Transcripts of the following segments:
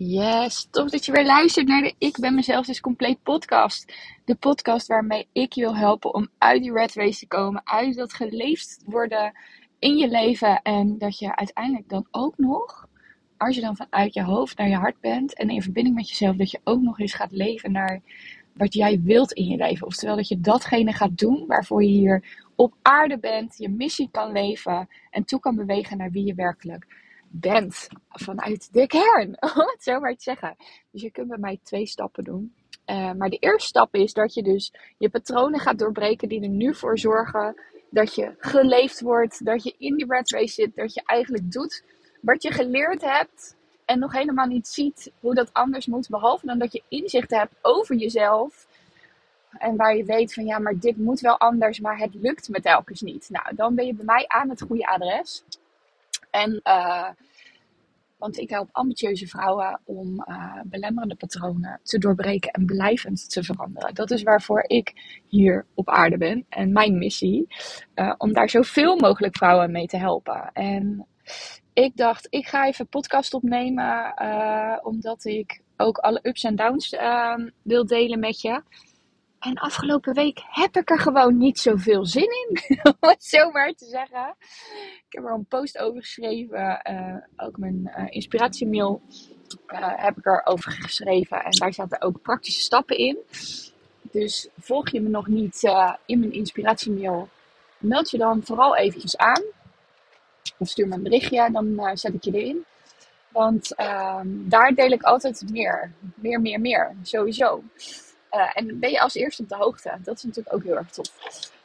Yes, tof dat je weer luistert naar de Ik Ben Mezelf dus Compleet podcast. De podcast waarmee ik je wil helpen om uit die red race te komen. Uit dat geleefd worden in je leven. En dat je uiteindelijk dan ook nog, als je dan vanuit je hoofd naar je hart bent. En in verbinding met jezelf, dat je ook nog eens gaat leven naar wat jij wilt in je leven. Oftewel dat je datgene gaat doen waarvoor je hier op aarde bent. Je missie kan leven en toe kan bewegen naar wie je werkelijk bent vanuit de kern. Om zo maar te zeggen. Dus je kunt bij mij twee stappen doen. Uh, maar de eerste stap is dat je dus je patronen gaat doorbreken die er nu voor zorgen dat je geleefd wordt, dat je in die red race zit, dat je eigenlijk doet wat je geleerd hebt en nog helemaal niet ziet hoe dat anders moet, behalve dan dat je inzicht hebt over jezelf en waar je weet van ja, maar dit moet wel anders, maar het lukt me telkens niet. Nou, dan ben je bij mij aan het goede adres. En, uh, want ik help ambitieuze vrouwen om uh, belemmerende patronen te doorbreken en blijvend te veranderen. Dat is waarvoor ik hier op aarde ben en mijn missie. Uh, om daar zoveel mogelijk vrouwen mee te helpen. En ik dacht, ik ga even podcast opnemen, omdat ik ook alle ups en downs wil delen met je. En afgelopen week heb ik er gewoon niet zoveel zin in. Om het zo maar te zeggen. Ik heb er een post over geschreven. Uh, ook mijn uh, inspiratiemail uh, heb ik erover geschreven. En daar zaten ook praktische stappen in. Dus volg je me nog niet in mijn inspiratiemail. Meld je dan vooral eventjes aan. Of stuur me een berichtje. Dan zet ik je erin. Want ehm, daar deel ik altijd meer. Meer, meer, meer. Sowieso. Uh, en ben je als eerste op de hoogte. Dat is natuurlijk ook heel erg tof.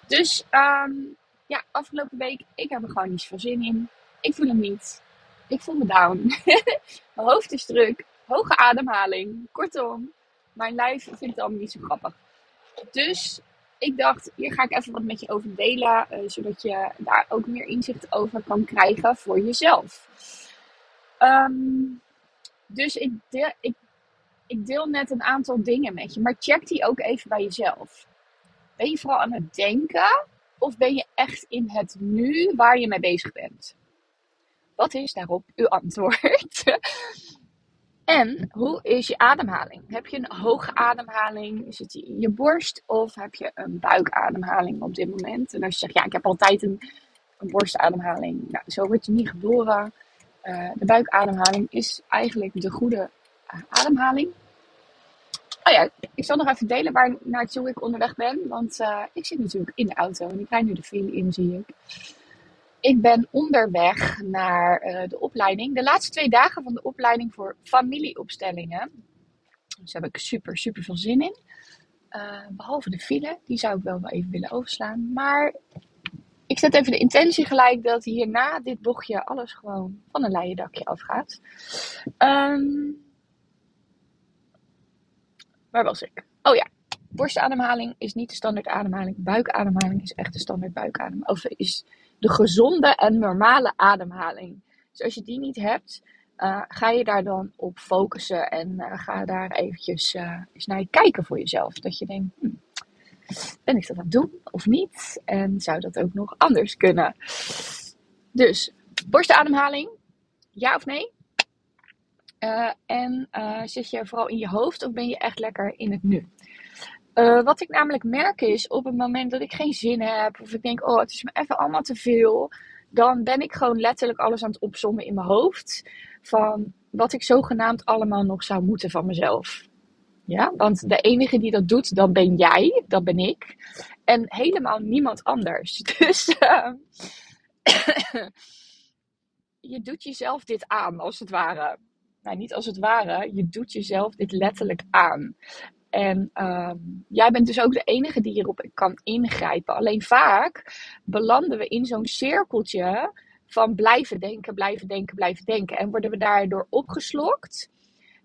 Dus um, ja, afgelopen week, ik heb er gewoon niet zoveel zin in. Ik voel hem niet. Ik voel me down. mijn hoofd is druk. Hoge ademhaling. Kortom, mijn lijf vindt het allemaal niet zo grappig. Dus ik dacht, hier ga ik even wat met je over delen. Uh, zodat je daar ook meer inzicht over kan krijgen voor jezelf. Um, dus ik, de, ik ik deel net een aantal dingen met je, maar check die ook even bij jezelf. Ben je vooral aan het denken of ben je echt in het nu waar je mee bezig bent? Wat is daarop uw antwoord? en hoe is je ademhaling? Heb je een hoge ademhaling? Zit die in je borst of heb je een buikademhaling op dit moment? En als je zegt, ja, ik heb altijd een, een borstademhaling. Nou, zo word je niet geboren. Uh, de buikademhaling is eigenlijk de goede ademhaling. Oh ja, ik zal nog even delen waar naartoe ik onderweg ben. Want uh, ik zit natuurlijk in de auto en ik rijd nu de file in, zie ik. Ik ben onderweg naar uh, de opleiding. De laatste twee dagen van de opleiding voor familieopstellingen. Dus daar heb ik super, super veel zin in. Uh, behalve de file, die zou ik wel wel even willen overslaan. Maar ik zet even de intentie gelijk dat hierna dit bochtje alles gewoon van een leien dakje afgaat. Um, Waar was ik? Oh ja, borstademhaling is niet de standaard ademhaling. Buikademhaling is echt de standaard buikademhaling. Of is de gezonde en normale ademhaling. Dus als je die niet hebt, uh, ga je daar dan op focussen. En uh, ga daar eventjes uh, eens naar je kijken voor jezelf. Dat je denkt, hm, ben ik dat aan het doen of niet? En zou dat ook nog anders kunnen? Dus, borstademhaling, ja of nee? Uh, en uh, zit je vooral in je hoofd of ben je echt lekker in het nu? Uh, wat ik namelijk merk is, op het moment dat ik geen zin heb, of ik denk, oh, het is me even allemaal te veel, dan ben ik gewoon letterlijk alles aan het opzommen in mijn hoofd van wat ik zogenaamd allemaal nog zou moeten van mezelf. Ja, want de enige die dat doet, dan ben jij, dat ben ik. En helemaal niemand anders. Dus je doet jezelf dit aan, als het ware nou niet als het ware, je doet jezelf dit letterlijk aan. En uh, jij bent dus ook de enige die hierop kan ingrijpen. Alleen vaak belanden we in zo'n cirkeltje van blijven denken, blijven denken, blijven denken. En worden we daardoor opgeslokt.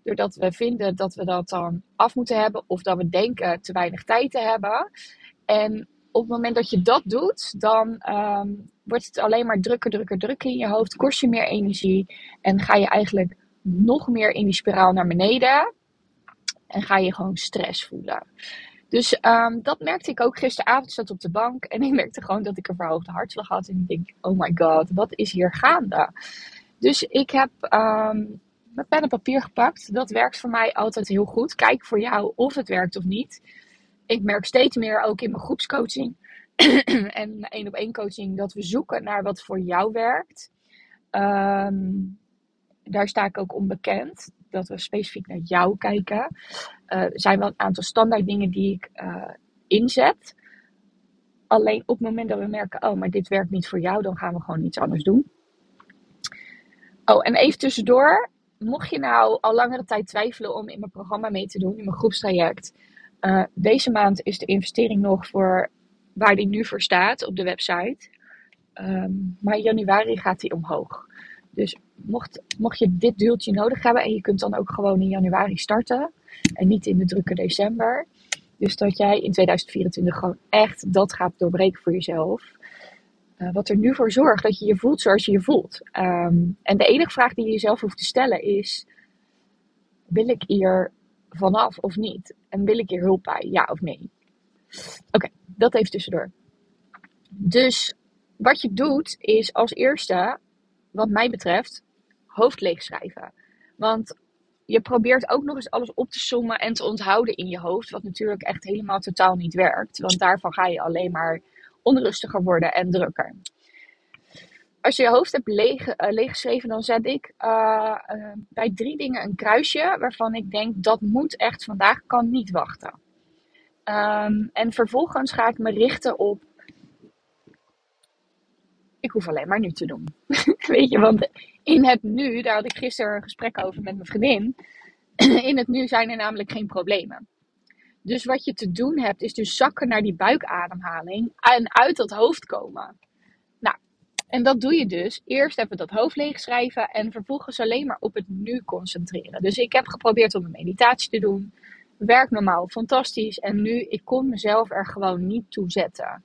Doordat we vinden dat we dat dan af moeten hebben. Of dat we denken te weinig tijd te hebben. En op het moment dat je dat doet, dan um, wordt het alleen maar drukker, drukker, drukker in je hoofd. Kost je meer energie. En ga je eigenlijk nog meer in die spiraal naar beneden. En ga je gewoon stress voelen. Dus um, dat merkte ik ook gisteravond. zat op de bank en ik merkte gewoon dat ik een verhoogde hartslag had. En ik denk, oh my god, wat is hier gaande? Dus ik heb um, mijn pen en papier gepakt. Dat werkt voor mij altijd heel goed. Kijk voor jou of het werkt of niet. Ik merk steeds meer ook in mijn groepscoaching en één op één coaching dat we zoeken naar wat voor jou werkt. Ehm, daar sta ik ook onbekend. Dat we specifiek naar jou kijken. Uh, er zijn wel een aantal standaard dingen die ik uh, inzet. Alleen op het moment dat we merken, oh, maar dit werkt niet voor jou, dan gaan we gewoon iets anders doen. Oh, en even tussendoor. Mocht je nou al langere tijd twijfelen om in mijn programma mee te doen, in mijn groepstraject. Uh, deze maand is de investering nog voor waar die nu voor staat op de website. Um, maar januari gaat die omhoog. Dus mocht, mocht je dit duwtje nodig hebben en je kunt dan ook gewoon in januari starten en niet in de drukke december. Dus dat jij in 2024 gewoon echt dat gaat doorbreken voor jezelf. Uh, wat er nu voor zorgt dat je je voelt zoals je je voelt. Um, en de enige vraag die je jezelf hoeft te stellen is: wil ik hier vanaf of niet? En wil ik hier hulp bij, ja of nee? Oké, okay, dat even tussendoor. Dus wat je doet is als eerste, wat mij betreft, hoofd leegschrijven. Want je probeert ook nog eens alles op te sommen en te onthouden in je hoofd. Wat natuurlijk echt helemaal totaal niet werkt. Want daarvan ga je alleen maar onrustiger worden en drukker. Als je je hoofd hebt leeg, uh, leeggeschreven, dan zet ik uh, uh, bij drie dingen een kruisje waarvan ik denk dat moet echt vandaag, kan niet wachten. Um, en vervolgens ga ik me richten op. Ik hoef alleen maar nu te doen. Weet je, want in het nu, daar had ik gisteren een gesprek over met mijn vriendin. In het nu zijn er namelijk geen problemen. Dus wat je te doen hebt, is dus zakken naar die buikademhaling en uit dat hoofd komen. Nou, en dat doe je dus. Eerst even dat hoofd leegschrijven en vervolgens alleen maar op het nu concentreren. Dus ik heb geprobeerd om een meditatie te doen werkt normaal fantastisch. En nu, ik kon mezelf er gewoon niet toe zetten.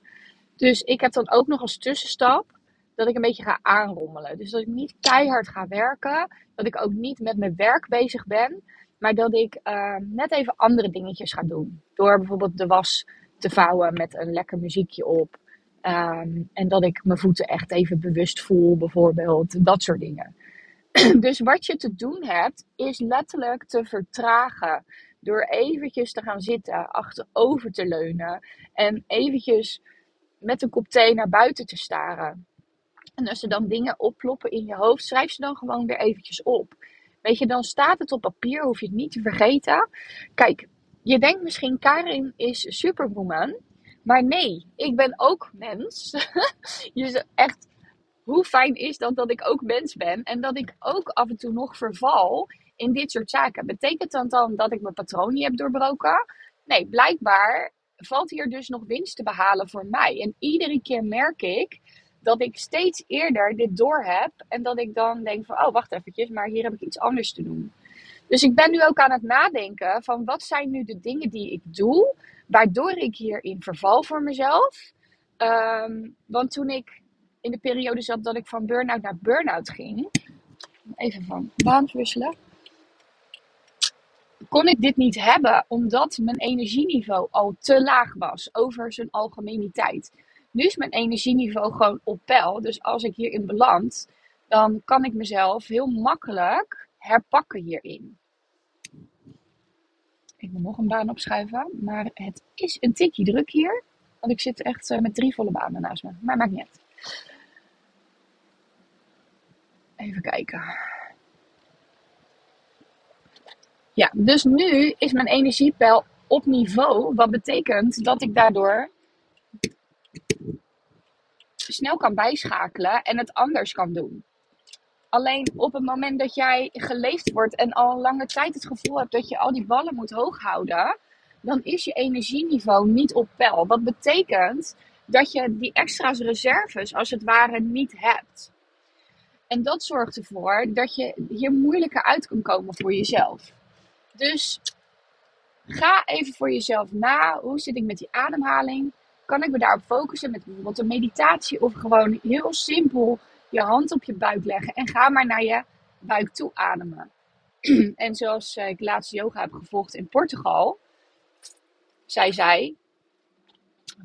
Dus ik heb dan ook nog als tussenstap dat ik een beetje ga aanrommelen. Dus dat ik niet keihard ga werken. Dat ik ook niet met mijn werk bezig ben. Maar dat ik uh, net even andere dingetjes ga doen. Door bijvoorbeeld de was te vouwen met een lekker muziekje op. Um, en dat ik mijn voeten echt even bewust voel, bijvoorbeeld. Dat soort dingen. dus wat je te doen hebt, is letterlijk te vertragen. Door eventjes te gaan zitten, achterover te leunen en eventjes met een kop thee naar buiten te staren. En als er dan dingen oploppen in je hoofd, schrijf ze dan gewoon weer eventjes op. Weet je, dan staat het op papier, hoef je het niet te vergeten. Kijk, je denkt misschien Karin is superwoman. Maar nee, ik ben ook mens. je echt, hoe fijn is dat dat ik ook mens ben en dat ik ook af en toe nog verval in dit soort zaken. Betekent dat dan dat ik mijn patroon niet heb doorbroken? Nee, blijkbaar valt hier dus nog winst te behalen voor mij. En iedere keer merk ik dat ik steeds eerder dit door heb. En dat ik dan denk van, oh wacht eventjes, maar hier heb ik iets anders te doen. Dus ik ben nu ook aan het nadenken van wat zijn nu de dingen die ik doe, waardoor ik hierin verval voor mezelf. Um, want toen ik in de periode zat dat ik van burn-out naar burn-out ging, even van baan wisselen kon ik dit niet hebben omdat mijn energieniveau al te laag was over zijn algemeniteit. Nu is mijn energieniveau gewoon op peil. Dus als ik hierin beland, dan kan ik mezelf heel makkelijk herpakken hierin. Ik moet nog een baan opschuiven, maar het is een tikje druk hier. Want ik zit echt eh, met drie volle banen naast me. Maar maakt niet uit. Even kijken. Ja, dus nu is mijn energiepeil op niveau. Wat betekent dat ik daardoor snel kan bijschakelen en het anders kan doen. Alleen op het moment dat jij geleefd wordt en al lange tijd het gevoel hebt dat je al die ballen moet hoog houden, dan is je energieniveau niet op peil. Wat betekent dat je die extra reserves als het ware niet hebt. En dat zorgt ervoor dat je hier moeilijker uit kan komen voor jezelf. Dus ga even voor jezelf na. Hoe zit ik met die ademhaling? Kan ik me daarop focussen met bijvoorbeeld een meditatie of gewoon heel simpel je hand op je buik leggen en ga maar naar je buik toe ademen. en zoals ik laatst yoga heb gevolgd in Portugal, zei zij: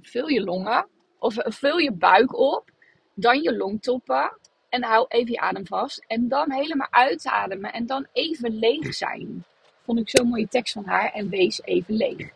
vul je longen of vul je buik op, dan je longtoppen En hou even je adem vast. En dan helemaal uitademen. En dan even leeg zijn. Vond ik zo'n mooie tekst van haar. En wees even leeg.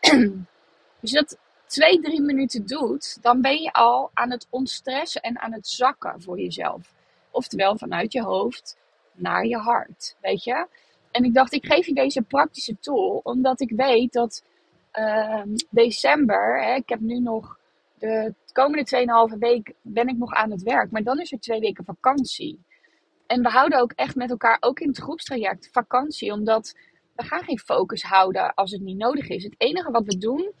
Je dat twee, drie minuten doet, dan ben je al aan het ontstressen en aan het zakken voor jezelf. Oftewel vanuit je hoofd naar je hart. Weet je? En ik dacht, ik geef je deze praktische tool, omdat ik weet dat uh, december, hè, ik heb nu nog de komende 2,5 week ben ik nog aan het werk, maar dan is er twee weken vakantie. En we houden ook echt met elkaar, ook in het groepstraject, vakantie, omdat we gaan geen focus houden als het niet nodig is. Het enige wat we doen,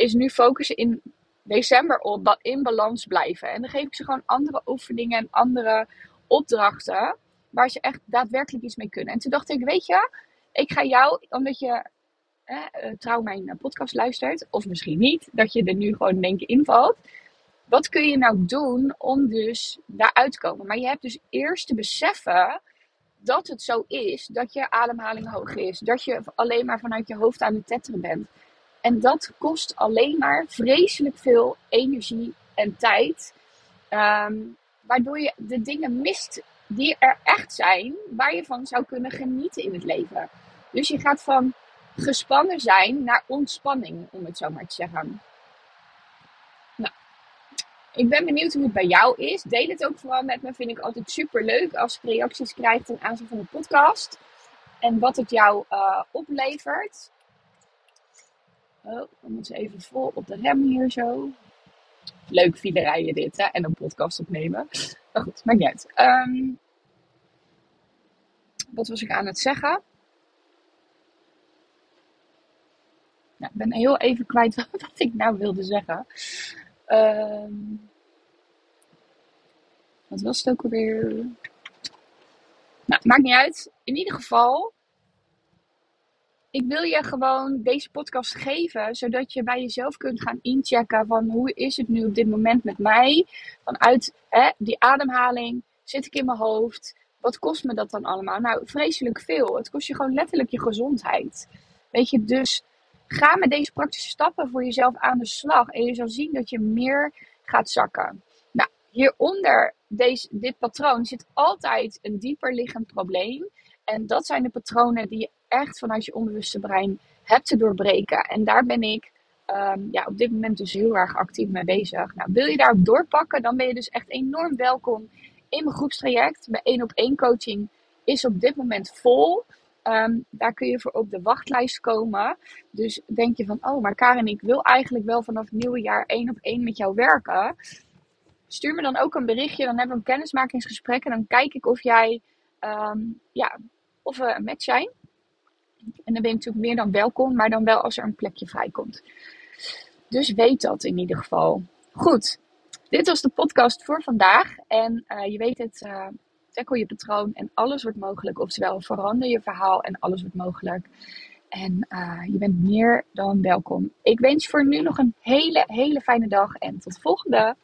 is nu focussen in december op in balans blijven. En dan geef ik ze gewoon andere oefeningen en andere opdrachten waar ze echt daadwerkelijk iets mee kunnen. En toen dacht ik, weet je, ik ga jou, omdat je eh, trouw mijn eh, podcast luistert, of misschien niet, dat je er nu gewoon in keer invalt. Wat kun je nou doen om dus daaruit te komen? Maar je hebt dus eerst te beseffen dat het zo is dat je ademhaling hoog is. Dat je alleen maar vanuit je hoofd aan het tetteren bent. En dat kost alleen maar vreselijk veel energie en tijd. Ehm, waardoor je de dingen mist die er echt zijn, waar je van zou kunnen genieten in het leven. Dus je gaat van gespannen zijn naar ontspanning, om het zo maar te zeggen. Nou, ik ben benieuwd hoe het bij jou is. Deel het ook vooral met me. Vind ik altijd super leuk als je reacties krijgt ten aanzien van de podcast. En wat het jou uh, oplevert. Oh, dan moeten ze even vol op de rem hier zo. Leuk filerijden dit, hè? En een podcast opnemen. Maar goed, maakt niet uit. Um, wat was ik aan het zeggen? Nou, ik ben heel even kwijt wat ik nou wilde zeggen. Um, wat was het ook alweer? Nou, maakt niet uit. In ieder geval, ik wil je gewoon deze podcast geven, zodat je bij jezelf kunt gaan inchecken van hoe is het nu op dit moment met mij? Vanuit hè, die ademhaling, zit ik in mijn hoofd? Wat kost me dat dan allemaal? Nou, vreselijk veel. Het kost je gewoon letterlijk je gezondheid. Weet je, dus ga met deze praktische stappen voor jezelf aan de slag. En je zal zien dat je meer gaat zakken. Nou, hieronder deze, dit patroon zit altijd een dieper liggend probleem. En dat zijn de patronen die je echt vanuit je onbewuste brein hebt te doorbreken. En daar ben ik um, ja, op dit moment dus heel erg actief mee bezig. Nou, wil je daarop doorpakken, dan ben je dus echt enorm welkom in mijn groepstraject. Mijn één op één coaching is op dit moment vol. Um, daar kun je voor op de wachtlijst komen. Dus denk je van, oh, maar Karin, ik wil eigenlijk wel vanaf het nieuwe jaar één op één met jou werken. Stuur me dan ook een berichtje, dan hebben we een kennismakingsgesprek en dan kijk ik of jij, um, ja, of we een match zijn. En dan ben je natuurlijk meer dan welkom, maar dan wel als er een plekje vrijkomt. Dus weet dat in ieder geval. Goed, dit was de podcast voor vandaag. En uh, je weet het, uh, tackle je patroon en alles wordt mogelijk. Oftewel, verander je verhaal en alles wordt mogelijk. En uh, je bent meer dan welkom. Ik wens je voor nu nog een hele, hele fijne dag en tot de volgende.